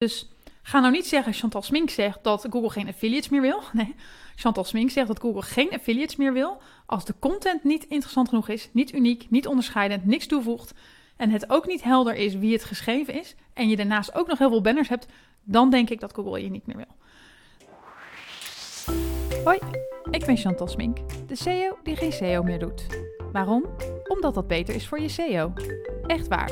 Dus ga nou niet zeggen, Chantal Smink zegt dat Google geen affiliates meer wil. Nee, Chantal Smink zegt dat Google geen affiliates meer wil als de content niet interessant genoeg is, niet uniek, niet onderscheidend, niks toevoegt en het ook niet helder is wie het geschreven is en je daarnaast ook nog heel veel banners hebt, dan denk ik dat Google je niet meer wil. Hoi, ik ben Chantal Smink, de CEO die geen SEO meer doet. Waarom? Omdat dat beter is voor je SEO. Echt waar.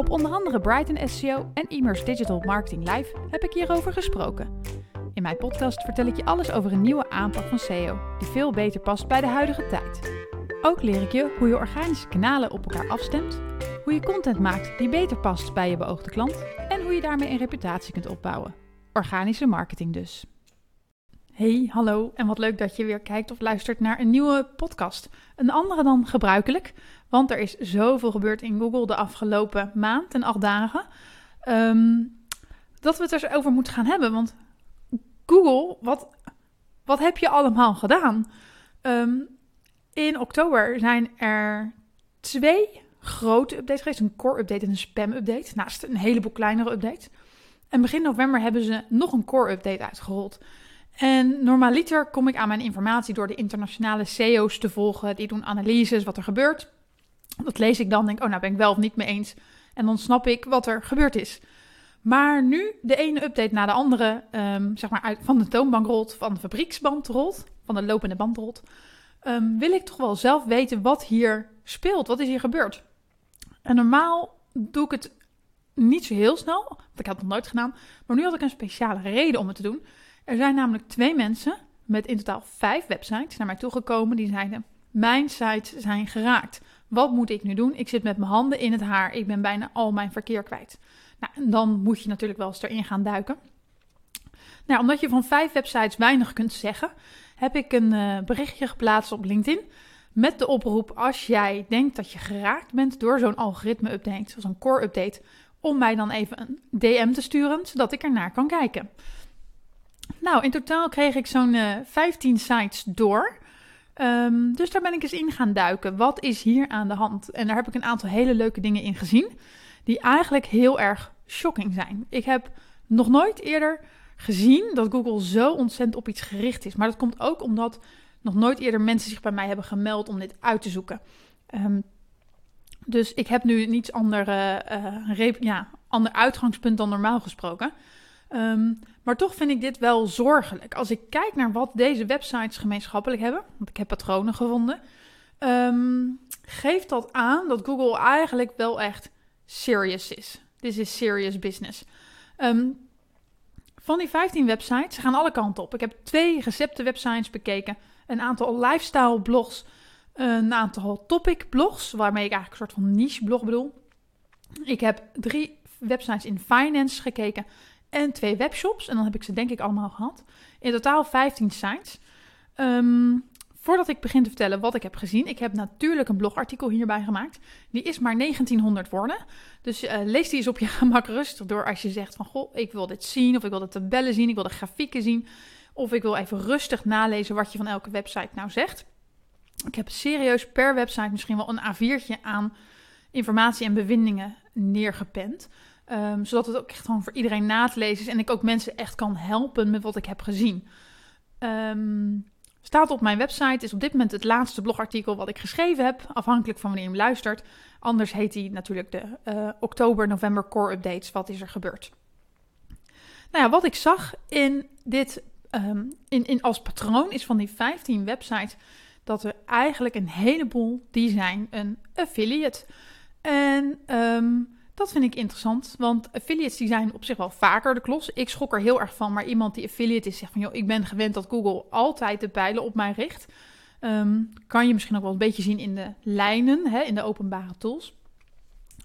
Op onder andere Brighton SEO en Immers Digital Marketing Live heb ik hierover gesproken. In mijn podcast vertel ik je alles over een nieuwe aanpak van SEO, die veel beter past bij de huidige tijd. Ook leer ik je hoe je organische kanalen op elkaar afstemt, hoe je content maakt die beter past bij je beoogde klant en hoe je daarmee een reputatie kunt opbouwen. Organische marketing dus. Hey, hallo en wat leuk dat je weer kijkt of luistert naar een nieuwe podcast. Een andere dan gebruikelijk, want er is zoveel gebeurd in Google de afgelopen maand en acht dagen. Ehm, dat we het er over moeten gaan hebben. Want Google, wat, wat heb je allemaal gedaan? Ehm, in oktober zijn er twee grote updates geweest. Een core update en een spam update. Naast een heleboel kleinere updates. En begin november hebben ze nog een core update uitgerold. En normaliter kom ik aan mijn informatie door de internationale CEO's te volgen. Die doen analyses, wat er gebeurt. Dat lees ik dan, denk oh nou ben ik wel of niet mee eens. En dan snap ik wat er gebeurd is. Maar nu de ene update na de andere, um, zeg maar uit, van de toonbank rolt, van de fabrieksband rolt, van de lopende band rolt, um, wil ik toch wel zelf weten wat hier speelt, wat is hier gebeurd. En normaal doe ik het niet zo heel snel, want ik had het nog nooit gedaan, maar nu had ik een speciale reden om het te doen. Er zijn namelijk twee mensen met in totaal vijf websites naar mij toegekomen die zeiden: Mijn sites zijn geraakt. Wat moet ik nu doen? Ik zit met mijn handen in het haar. Ik ben bijna al mijn verkeer kwijt. Nou, en dan moet je natuurlijk wel eens erin gaan duiken. Nou, omdat je van vijf websites weinig kunt zeggen, heb ik een uh, berichtje geplaatst op LinkedIn. Met de oproep: als jij denkt dat je geraakt bent door zo'n algoritme-update, zoals een core-update, om mij dan even een DM te sturen, zodat ik ernaar kan kijken. Nou, in totaal kreeg ik zo'n uh, eh, 15 sites door. Um, dus daar ben ik eens in gaan duiken. Wat is hier aan de hand? En daar heb ik een aantal hele leuke dingen in gezien, die eigenlijk heel erg shocking zijn. Ik heb nog nooit eerder gezien dat Google zo ontzettend op iets gericht is. Maar dat komt ook omdat nog nooit eerder mensen zich bij mij hebben gemeld om dit uit te zoeken. Um, dus ik heb nu een iets ander, uh, ja, ander uitgangspunt dan normaal gesproken. Um, maar toch vind ik dit wel zorgelijk. Als ik kijk naar wat deze websites gemeenschappelijk hebben, want ik heb patronen gevonden, um, geeft dat aan dat Google eigenlijk wel echt serious is. Dit is serious business. Um, van die 15 websites, gaan alle kanten op. Ik heb twee recepten websites bekeken, een aantal lifestyle blogs, een aantal topic blogs, waarmee ik eigenlijk een soort van niche blog bedoel. Ik heb drie websites in finance gekeken en twee webshops. En dan heb ik ze denk ik allemaal gehad. In totaal 15 sites. Um, voordat ik begin te vertellen wat ik heb gezien, ik heb natuurlijk een blogartikel hierbij gemaakt. Die is maar 1900 woorden. Dus uh, lees die eens op je gemak rustig door als je zegt van, goh, ik wil dit zien, of ik wil de tabellen zien, ik wil de grafieken zien, of ik wil even rustig nalezen wat je van elke website nou zegt. Ik heb serieus per website misschien wel een A4'tje aan informatie en bevindingen neergepend. Um, zodat het ook echt gewoon voor iedereen na te lezen is. En ik ook mensen echt kan helpen met wat ik heb gezien. Um, staat op mijn website. Is op dit moment het laatste blogartikel wat ik geschreven heb. Afhankelijk van wanneer je hem luistert. Anders heet hij natuurlijk de uh, oktober, november core updates. Wat is er gebeurd? Nou ja, wat ik zag in dit, um, in, in als patroon is van die 15 websites. Dat er eigenlijk een heleboel die zijn een affiliate. En dat vind ik interessant, want affiliates die zijn op zich wel vaker de klos. Ik schok er heel erg van, maar iemand die affiliate is zegt van... joh, ik ben gewend dat Google altijd de pijlen op mij richt. Um, kan je misschien ook wel een beetje zien in de lijnen, hè, in de openbare tools.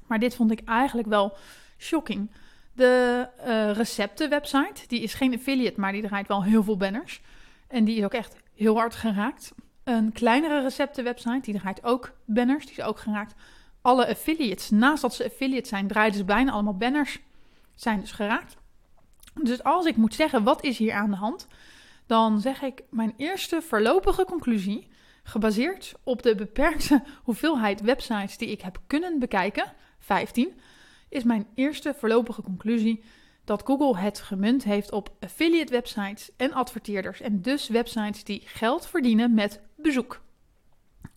Maar dit vond ik eigenlijk wel shocking. De uh, recepten-website, die is geen affiliate, maar die draait wel heel veel banners. En die is ook echt heel hard geraakt. Een kleinere recepten-website, die draait ook banners, die is ook geraakt alle affiliates, naast dat ze affiliate zijn, draaien ze bijna allemaal banners, zijn dus geraakt. Dus als ik moet zeggen, wat is hier aan de hand? Dan zeg ik mijn eerste voorlopige conclusie, gebaseerd op de beperkte hoeveelheid websites die ik heb kunnen bekijken, 15, is mijn eerste voorlopige conclusie dat Google het gemunt heeft op affiliate websites en adverteerders. En dus websites die geld verdienen met bezoek.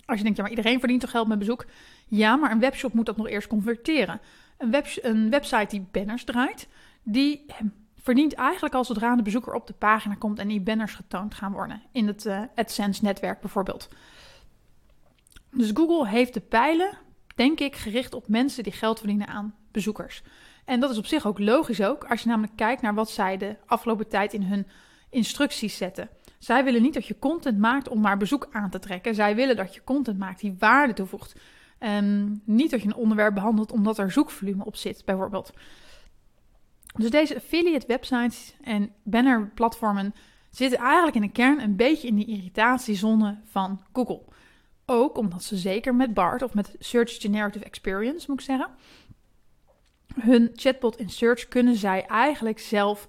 Als je denkt, ja, maar iedereen verdient toch geld met bezoek? Ja, maar een webshop moet dat nog eerst converteren. Een, een website die banners draait, die verdient eigenlijk al zodra de bezoeker op de pagina komt en die banners getoond gaan worden. In het uh, AdSense-netwerk bijvoorbeeld. Dus Google heeft de pijlen, denk ik, gericht op mensen die geld verdienen aan bezoekers. En dat is op zich ook logisch ook, als je namelijk kijkt naar wat zij de afgelopen tijd in hun instructies zetten. Zij willen niet dat je content maakt om maar bezoek aan te trekken. Zij willen dat je content maakt die waarde toevoegt. En niet dat je een onderwerp behandelt omdat er zoekvolume op zit, bijvoorbeeld. Dus deze affiliate websites en banner platformen zitten eigenlijk in de kern een beetje in die irritatiezone van Google. Ook omdat ze zeker met BART of met Search Generative Experience, moet ik zeggen, hun chatbot in search kunnen zij eigenlijk zelf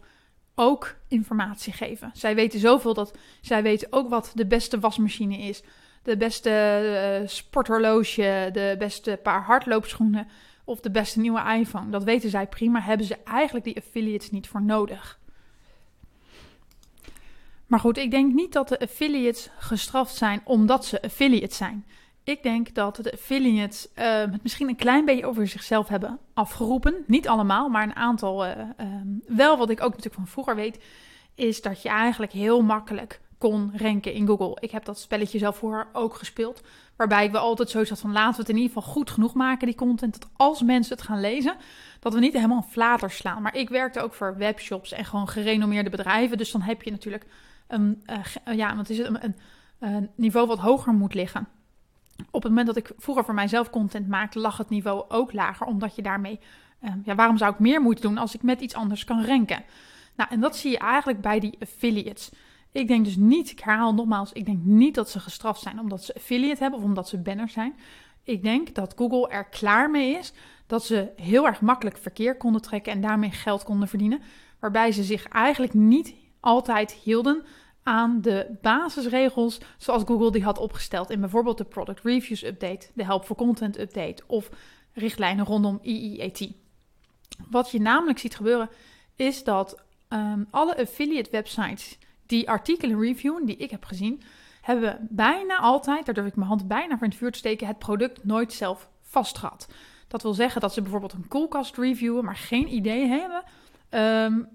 ook informatie geven. Zij weten zoveel dat zij weten ook wat de beste wasmachine is, de beste uh, sporthorloge, de beste paar hardloopschoenen of de beste nieuwe iPhone. Dat weten zij prima, hebben ze eigenlijk die affiliates niet voor nodig. Maar goed, ik denk niet dat de affiliates gestraft zijn omdat ze affiliates zijn. Ik denk dat de affiliates uh, het misschien een klein beetje over zichzelf hebben afgeroepen. Niet allemaal, maar een aantal uh, wel. Wat ik ook natuurlijk van vroeger weet, is dat je eigenlijk heel makkelijk kon ranken in Google. Ik heb dat spelletje zelf voor ook gespeeld. Waarbij we altijd zo zat van laten we het in ieder geval goed genoeg maken, die content. Dat als mensen het gaan lezen, dat we niet helemaal flater slaan. Maar ik werkte ook voor webshops en gewoon gerenommeerde bedrijven. Dus dan heb je natuurlijk een, uh, ja, want is het een, een niveau wat hoger moet liggen op het moment dat ik vroeger voor mijzelf content maakte, lag het niveau ook lager. Omdat je daarmee, uh, ja, waarom zou ik meer moeten doen als ik met iets anders kan ranken? Nou, en dat zie je eigenlijk bij die affiliates. Ik denk dus niet, ik herhaal nogmaals, ik denk niet dat ze gestraft zijn omdat ze affiliate hebben of omdat ze banners zijn. Ik denk dat Google er klaar mee is dat ze heel erg makkelijk verkeer konden trekken en daarmee geld konden verdienen. Waarbij ze zich eigenlijk niet altijd hielden aan de basisregels zoals Google die had opgesteld in bijvoorbeeld de Product Reviews Update, de Help for Content Update of richtlijnen rondom EEAT. Wat je namelijk ziet gebeuren is dat um, alle affiliate websites die artikelen reviewen, die ik heb gezien, hebben bijna altijd, daar durf ik mijn hand bijna voor in het vuur te steken, het product nooit zelf vastgehad. Dat wil zeggen dat ze bijvoorbeeld een koelkast reviewen, maar geen idee hebben um,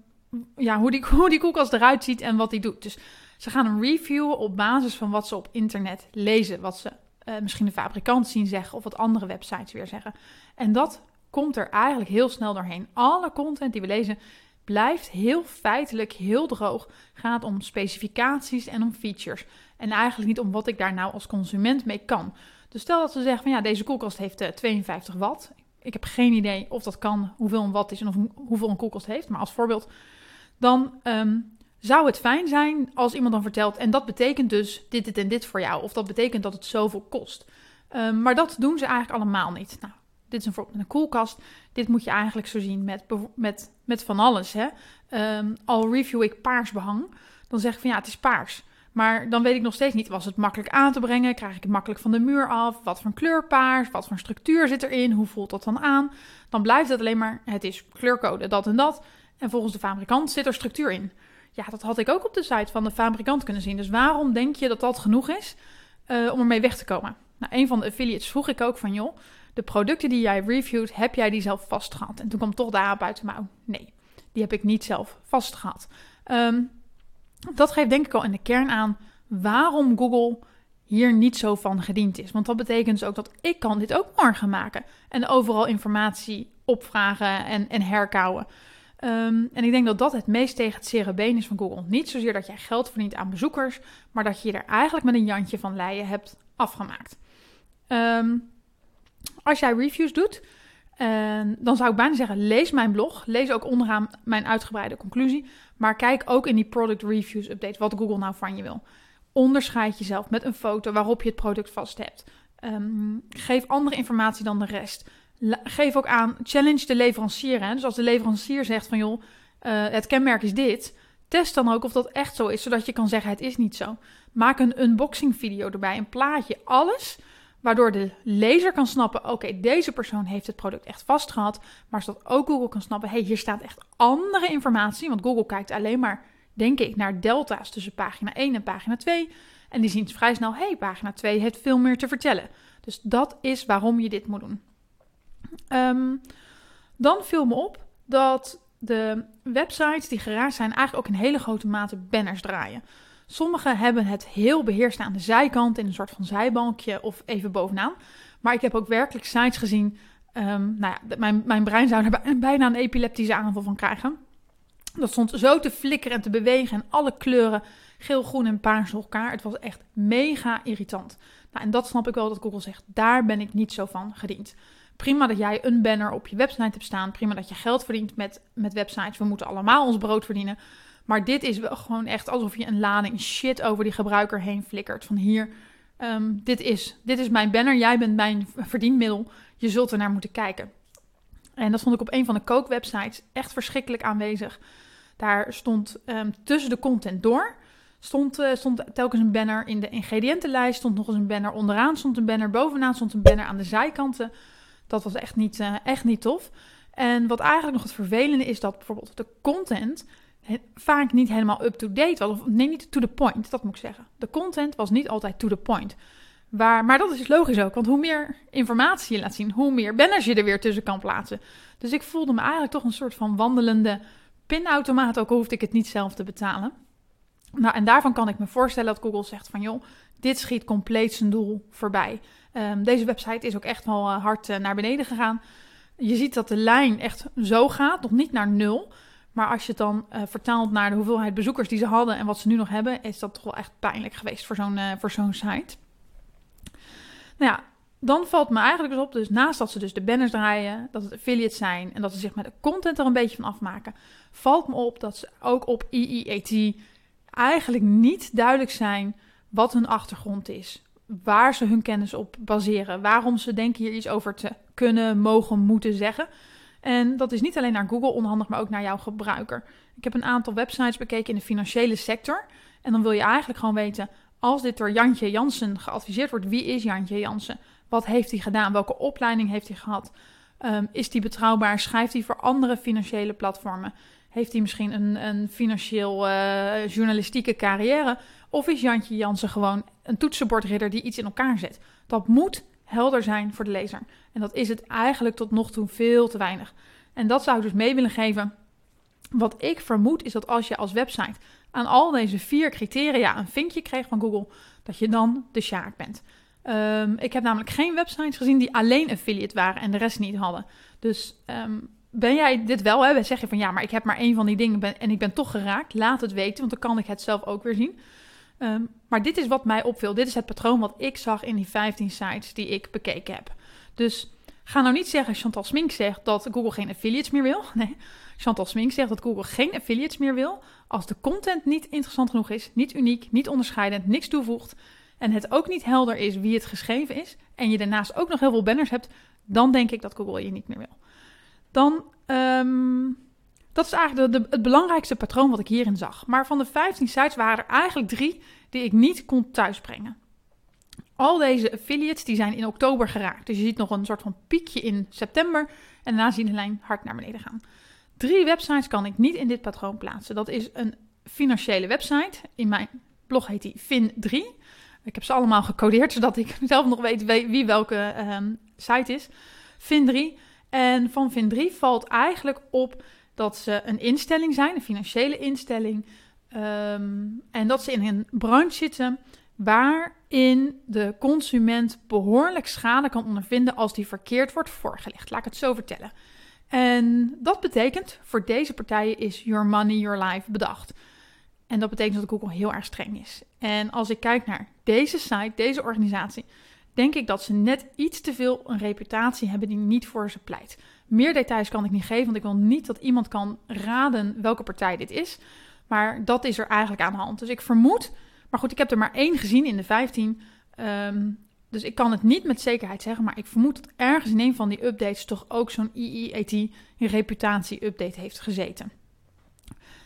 ja, hoe, die, hoe die koelkast eruit ziet en wat die doet. Dus ze gaan hem reviewen op basis van wat ze op internet lezen. Wat ze uh, misschien de fabrikant zien zeggen of wat andere websites weer zeggen. En dat komt er eigenlijk heel snel doorheen. Alle content die we lezen blijft heel feitelijk, heel droog. Gaat om specificaties en om features. En eigenlijk niet om wat ik daar nou als consument mee kan. Dus stel dat ze zeggen van ja, deze koelkast heeft uh, eh, 52 watt. Ik heb geen idee of dat kan, hoeveel een watt is en of, hoeveel een koelkast heeft. Maar als voorbeeld, dan um, zou het fijn zijn als iemand dan vertelt, en dat betekent dus dit, dit en dit voor jou, of dat betekent dat het zoveel kost. Um, maar dat doen ze eigenlijk allemaal niet. Nou, dit is een voorbeeld met een koelkast. Dit moet je eigenlijk zo zien met, met, met van alles. Hè? Um, al review ik paars behang, dan zeg ik van ja, het is paars. Maar dan weet ik nog steeds niet, was het makkelijk aan te brengen? Krijg ik het makkelijk van de muur af? Wat voor kleur paars? Wat voor structuur zit erin? Hoe voelt dat dan aan? Dan blijft het alleen maar, het is kleurcode, dat en dat. En volgens de fabrikant zit er structuur in. Ja, dat had ik ook op de site van de fabrikant kunnen zien. Dus waarom denk je dat dat genoeg is uh, om ermee weg te komen? Nou, een van de affiliates vroeg ik ook van, joh, de producten die jij reviewt, heb jij die zelf vastgehad? En toen kwam toch daarop uit de mouw, nee, die heb ik niet zelf vastgehad. Um, dat geeft denk ik al in de kern aan waarom Google hier niet zo van gediend is. Want dat betekent dus ook dat ik kan dit ook morgen maken. En overal informatie opvragen en, en herkouwen. Um, en ik denk dat dat het meest tegen het zere is van Google. Niet zozeer dat jij geld verdient aan bezoekers, maar dat je je er eigenlijk met een jantje van leien hebt afgemaakt. Um, als jij reviews doet, uh, dan zou ik bijna zeggen: lees mijn blog. Lees ook onderaan mijn uitgebreide conclusie. Maar kijk ook in die product reviews update wat Google nou van je wil. Onderscheid jezelf met een foto waarop je het product vast hebt. Um, geef andere informatie dan de rest geef ook aan, challenge de leverancier. Hè? Dus als de leverancier zegt van joh, uh, het kenmerk is dit, test dan ook of dat echt zo is, zodat je kan zeggen het is niet zo. Maak een unboxing video erbij, een plaatje, alles Waardoor de lezer kan snappen: oké, deze persoon heeft het product echt vastgehad. Maar zodat ook Google kan snappen: hé, hey, hier staat echt andere informatie. Want Google kijkt alleen maar, denk ik, naar delta's tussen pagina 1 en pagina 2. En die zien vrij snel: hé, hey, pagina 2 heeft veel meer te vertellen. Dus dat is waarom je dit moet doen. Um, dan viel me op dat de websites die geraakt zijn eigenlijk ook in hele grote mate banners draaien. Sommige hebben het heel beheerst aan de zijkant in een soort van zijbankje of even bovenaan. Maar ik heb ook werkelijk sites gezien. Um, nou ja, mijn, mijn brein zou er bijna een epileptische aanval van krijgen. Dat stond zo te flikkeren en te bewegen en alle kleuren geel, groen en paars door elkaar. Het was echt mega irritant. Nou, en dat snap ik wel dat Google zegt, daar ben ik niet zo van gediend. Prima dat jij een banner op je website hebt staan. Prima dat je geld verdient met, met websites. We moeten allemaal ons brood verdienen. Maar dit is wel gewoon echt alsof je een lading shit over die gebruiker heen flikkert. Van hier, ehm, dit, is, dit is mijn banner. Jij bent mijn verdienmiddel. Je zult er naar moeten kijken. En dat vond ik op een van de kookwebsites echt verschrikkelijk aanwezig. Daar stond um, tussen de content door stond, uh, stond telkens een banner in de ingrediëntenlijst. Stond nog eens een banner onderaan, stond een banner bovenaan, stond een banner aan de zijkanten. Dat was echt niet, uh, echt niet tof. En wat eigenlijk nog het vervelende is dat bijvoorbeeld de content vaak niet helemaal up-to-date was. Of nee, niet to the point, dat moet ik zeggen. De content was niet altijd to the point. Waar, maar dat is logisch ook, want hoe meer informatie je laat zien, hoe meer banners je er weer tussen kan plaatsen. Dus ik voelde me eigenlijk toch een soort van wandelende pinautomaat, ook al hoefde ik het niet zelf te betalen. Nou, en daarvan kan ik me voorstellen dat Google zegt van joh, dit schiet compleet zijn doel voorbij. Um, deze website is ook echt wel uh, hard uh, naar beneden gegaan. Je ziet dat de lijn echt zo gaat, nog niet naar nul. Maar als je het dan uh, vertaalt naar de hoeveelheid bezoekers die ze hadden en wat ze nu nog hebben, is dat toch wel echt pijnlijk geweest voor zo'n zo'n site. Nou ja, dan valt me eigenlijk dus op, dus naast dat ze dus de banners draaien, dat het affiliates zijn en dat ze zich met de content er een beetje van afmaken, valt me op dat ze ook op EEAT eigenlijk niet duidelijk zijn wat hun achtergrond is. Waar ze hun kennis op baseren. Waarom ze denken hier iets over te kunnen, mogen, moeten zeggen. En dat is niet alleen naar Google onhandig, maar ook naar jouw gebruiker. Ik heb een aantal websites bekeken in de financiële sector. En dan wil je eigenlijk gewoon weten, als dit door Jantje Jansen geadviseerd wordt, wie is Jantje Jansen? Wat heeft hij gedaan? Welke opleiding heeft hij gehad? Um, is die betrouwbaar? Schrijft hij voor andere financiële platformen? Heeft hij misschien een, een financieel uh, journalistieke carrière? Of is Jantje Jansen gewoon een toetsenbordridder die iets in elkaar zet? Dat moet helder zijn voor de lezer. En dat is het eigenlijk tot nog toe veel te weinig. En dat zou ik dus mee willen geven. Wat ik vermoed is dat als je als website aan al deze vier criteria een vinkje kreeg van Google, dat je dan de sjaak bent. Um, ik heb namelijk geen websites gezien die alleen affiliate waren en de rest niet hadden. Dus um, ben jij dit wel? Hè? Zeg je van ja, maar ik heb maar één van die dingen en ik ben toch geraakt. Laat het weten, want dan kan ik het zelf ook weer zien. Um, maar dit is wat mij opviel. Dit is het patroon wat ik zag in die 15 sites die ik bekeken heb. Dus ga nou niet zeggen, Chantal Smink zegt dat Google geen affiliates meer wil. Nee, Chantal Smink zegt dat Google geen affiliates meer wil. Als de content niet interessant genoeg is, niet uniek, niet onderscheidend, niks toevoegt. En het ook niet helder is wie het geschreven is. En je daarnaast ook nog heel veel banners hebt. Dan denk ik dat Google je niet meer wil dan. Um, dat is eigenlijk de, het belangrijkste patroon wat ik hierin zag. Maar van de 15 sites waren er eigenlijk drie die ik niet kon thuisbrengen. Al deze affiliates die zijn in oktober geraakt. Dus je ziet nog een soort van piekje in september. En daarna zie je de lijn hard naar beneden gaan. Drie websites kan ik niet in dit patroon plaatsen. Dat is een financiële website. In mijn blog heet die Fin3. Ik heb ze allemaal gecodeerd, zodat ik zelf nog weet wie welke um, site is. Fin3 en van Vin3 valt eigenlijk op dat ze een instelling zijn, een financiële instelling. Ehm, en dat ze in een branche zitten waarin de consument behoorlijk schade kan ondervinden als die verkeerd wordt voorgelegd. Laat ik het zo vertellen. En dat betekent, voor deze partijen is Your Money, Your Life bedacht. En dat betekent dat Google heel erg streng is. En als ik kijk naar deze site, deze organisatie, denk ik dat ze net iets te veel een reputatie hebben die niet voor ze pleit. Meer details kan ik niet geven, want ik wil niet dat iemand kan raden welke partij dit is. Maar dat is er eigenlijk aan de hand. Dus ik vermoed, maar goed, ik heb er maar één gezien in de 15. Ehm, dus ik kan het niet met zekerheid zeggen, maar ik vermoed dat ergens in een van die updates toch ook zo'n IEAT, een reputatie-update, heeft gezeten.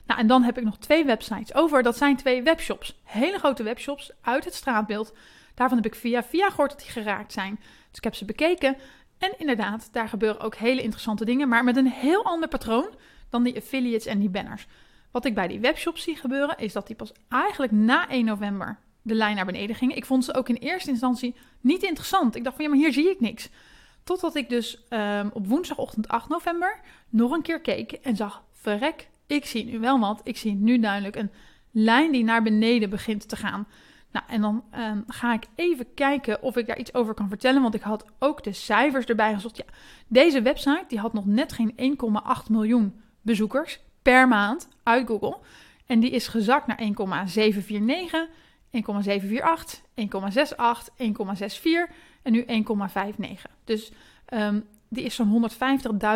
Nou, en dan heb ik nog twee websites over. Dat zijn twee webshops. Hele grote webshops uit het straatbeeld Daarvan heb ik via via gehoord dat die geraakt zijn. Dus ik heb ze bekeken. En inderdaad, daar gebeuren ook hele interessante dingen, maar met een heel ander patroon dan die affiliates en die banners. Wat ik bij die webshops zie gebeuren, is dat die pas eigenlijk na 1 november de lijn naar beneden gingen. Ik vond ze ook in eerste instantie niet interessant. Ik dacht van ja, maar hier zie ik niks. Totdat ik dus um, op woensdagochtend 8 november nog een keer keek en zag: verrek, ik zie nu wel wat. Ik zie nu duidelijk een lijn die naar beneden begint te gaan. Nou, en dan um, ga ik even kijken of ik daar iets over kan vertellen. Want ik had ook de cijfers erbij gezocht. Ja, deze website die had nog net geen 1,8 miljoen bezoekers per maand uit Google. En die is gezakt naar 1,749, 1,748, 1,68, 1,64 en nu 1,59. Dus um, die is zo'n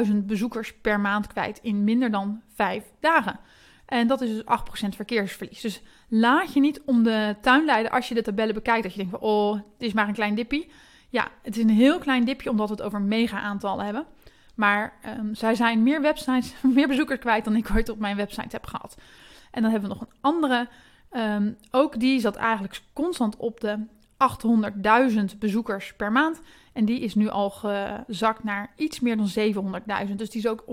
150.000 bezoekers per maand kwijt in minder dan 5 dagen. En dat is dus 8% verkeersverlies. Dus laat je niet om de tuin leiden als je de tabellen bekijkt. Dat je denkt van, oh, het is maar een klein dipje. Ja, het is een heel klein dipje omdat we het over mega aantallen hebben. Maar um, zij zijn meer websites, meer bezoekers kwijt dan ik ooit op mijn website heb gehad. En dan hebben we nog een andere. Um, ook die zat eigenlijk constant op de 800.000 bezoekers per maand. En die is nu al gezakt naar iets meer dan 700.000. Dus die is ook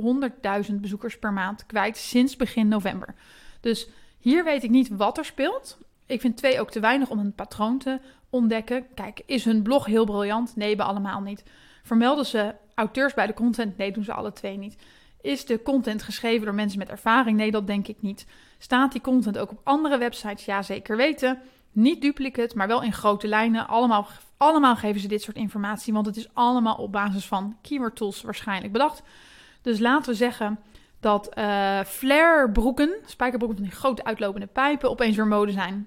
100.000 bezoekers per maand kwijt sinds begin november. Dus hier weet ik niet wat er speelt. Ik vind twee ook te weinig om een patroon te ontdekken. Kijk, is hun blog heel briljant? Nee, bij allemaal niet. Vermelden ze auteurs bij de content? Nee, doen ze alle twee niet. Is de content geschreven door mensen met ervaring? Nee, dat denk ik niet. Staat die content ook op andere websites? Ja, zeker weten. Niet duplicate, maar wel in grote lijnen. Allemaal, allemaal geven ze dit soort informatie, want het is allemaal op basis van keyword tools waarschijnlijk bedacht. Dus laten we zeggen dat uh, flare broeken, spijkerbroeken van die grote uitlopende pijpen, opeens weer mode zijn.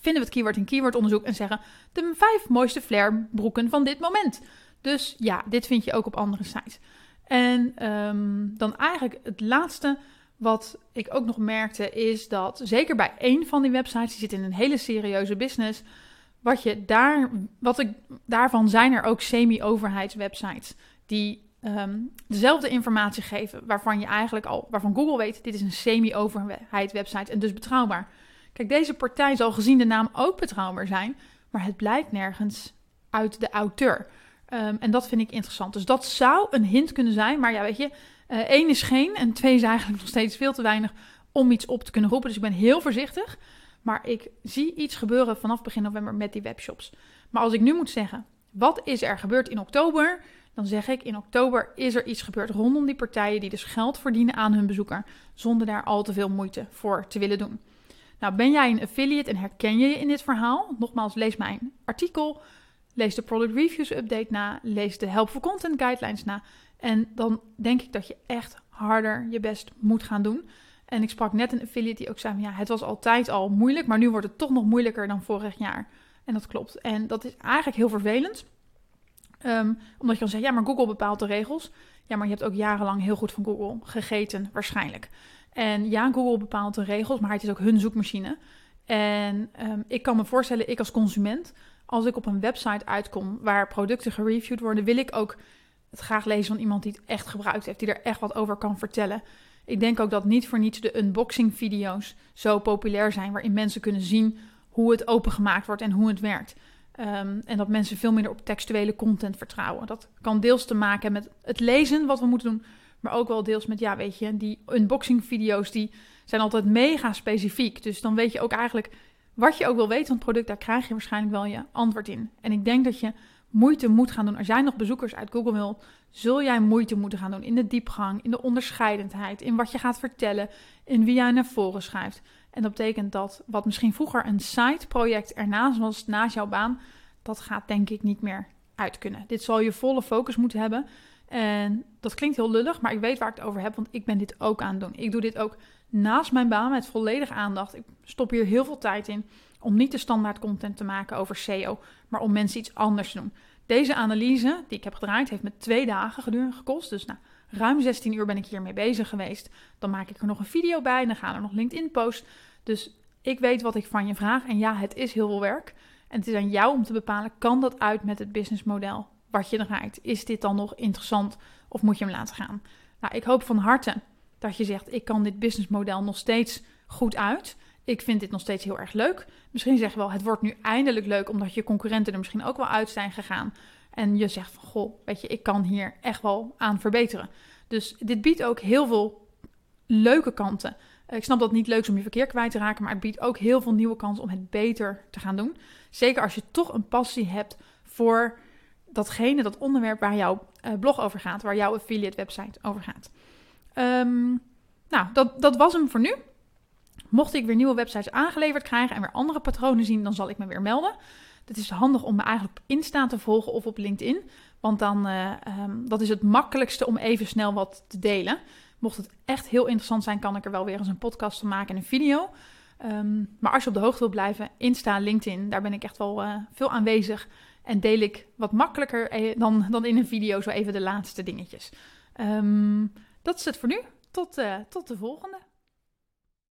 Vinden we het keyword in keywordonderzoek en zeggen de vijf mooiste flare broeken van dit moment. Dus ja, dit vind je ook op andere sites. En um, dan eigenlijk het laatste wat ik ook nog merkte is dat zeker bij één van die websites, die zit in een hele serieuze business, wat je daar, wat ik, daarvan zijn er ook semi-overheidswebsites die um, dezelfde informatie geven, waarvan je eigenlijk al, waarvan Google weet, dit is een semi-overheid website en dus betrouwbaar. Kijk, deze partij zal gezien de naam ook betrouwbaar zijn, maar het blijkt nergens uit de auteur. Um, en dat vind ik interessant. Dus dat zou een hint kunnen zijn, maar ja, weet je, uh, één is geen en twee is eigenlijk nog steeds veel te weinig om iets op te kunnen roepen. Dus ik ben heel voorzichtig. Maar ik zie iets gebeuren vanaf begin november met die webshops. Maar als ik nu moet zeggen, wat is er gebeurd in oktober? Dan zeg ik, in oktober is er iets gebeurd rondom die partijen die dus geld verdienen aan hun bezoeker, zonder daar al te veel moeite voor te willen doen. Nou, ben jij een affiliate en herken je je in dit verhaal? Nogmaals, lees mijn artikel, lees de Product Reviews Update na, lees de Helpful Content Guidelines na en dan denk ik dat je echt harder je best moet gaan doen. En ik sprak net een affiliate die ook zei: ja, het was altijd al moeilijk, maar nu wordt het toch nog moeilijker dan vorig jaar. En dat klopt. En dat is eigenlijk heel vervelend. Um, omdat je dan zegt: ja, maar Google bepaalt de regels. Ja, maar je hebt ook jarenlang heel goed van Google gegeten, waarschijnlijk. En ja, Google bepaalt de regels, maar het is ook hun zoekmachine. En um, ik kan me voorstellen, ik als consument, als ik op een website uitkom waar producten gereviewd worden, wil ik ook het graag lezen van iemand die het echt gebruikt heeft, die er echt wat over kan vertellen. Ik denk ook dat niet voor niets de unboxing video's zo populair zijn, waarin mensen kunnen zien hoe het opengemaakt wordt en hoe het werkt. Um, en dat mensen veel minder op textuele content vertrouwen. Dat kan deels te maken met het lezen wat we moeten doen, maar ook wel deels met, ja, weet je, die unboxing video's die zijn altijd mega specifiek. Dus dan weet je ook eigenlijk wat je ook wil weten van het product, daar krijg je waarschijnlijk wel je antwoord in. En ik denk dat je moeite moet gaan doen. Als jij nog bezoekers uit Google wil, zul jij moeite moeten gaan doen in de diepgang, in de onderscheidendheid, in wat je gaat vertellen, in wie jij naar voren schrijft. En dat betekent dat wat misschien vroeger een side-project ernaast was, naast jouw baan, dat gaat denk ik niet meer uit kunnen. Dit zal je volle focus moeten hebben. En dat klinkt heel lullig, maar ik weet waar ik het over heb, want ik ben dit ook aan het doen. Ik doe dit ook naast mijn baan met volledige aandacht. Ik stop hier heel veel tijd in om niet de standaard content te maken over SEO, maar om mensen iets anders te doen. Deze analyse die ik heb gedraaid heeft me twee dagen gedurende gekost. Dus nou, ruim 16 uur ben ik hiermee bezig geweest. Dan maak ik er nog een video bij en dan gaan er nog LinkedIn posts. Dus ik weet wat ik van je vraag. En ja, het is heel veel werk. En het is aan jou om te bepalen, kan dat uit met het businessmodel wat je draait? Is dit dan nog interessant of moet je hem laten gaan? Nou, ik hoop van harte dat je zegt, ik kan dit businessmodel nog steeds goed uit. Ik vind dit nog steeds heel erg leuk. Misschien zeg je wel, het wordt nu eindelijk leuk omdat je concurrenten er misschien ook wel uit zijn gegaan. En je zegt van, goh, weet je, ik kan hier echt wel aan verbeteren. Dus dit biedt ook heel veel leuke kanten. Ik snap dat het niet leuk is om je verkeer kwijt te raken, maar het biedt ook heel veel nieuwe kansen om het beter te gaan doen. Zeker als je toch een passie hebt voor datgene, dat onderwerp waar jouw eh, blog over gaat, waar jouw affiliate website over gaat. Ehm, nou, dat, dat was hem voor nu. Mocht ik weer nieuwe websites aangeleverd krijgen en weer andere patronen zien, dan zal ik me weer melden. Het is handig om me eigenlijk op Insta te volgen of op LinkedIn. Want dan uh, dat is het makkelijkste om even snel wat te delen. Mocht het echt heel interessant zijn, kan ik er wel weer eens een podcast van maken en een video. Ehm, maar als je op de hoogte wil blijven, Insta, LinkedIn, daar ben ik echt wel uh, veel aanwezig. En deel ik wat makkelijker eh, dan, dan in een video zo even de laatste dingetjes. Um, dat is het voor nu. Tot, tot de volgende.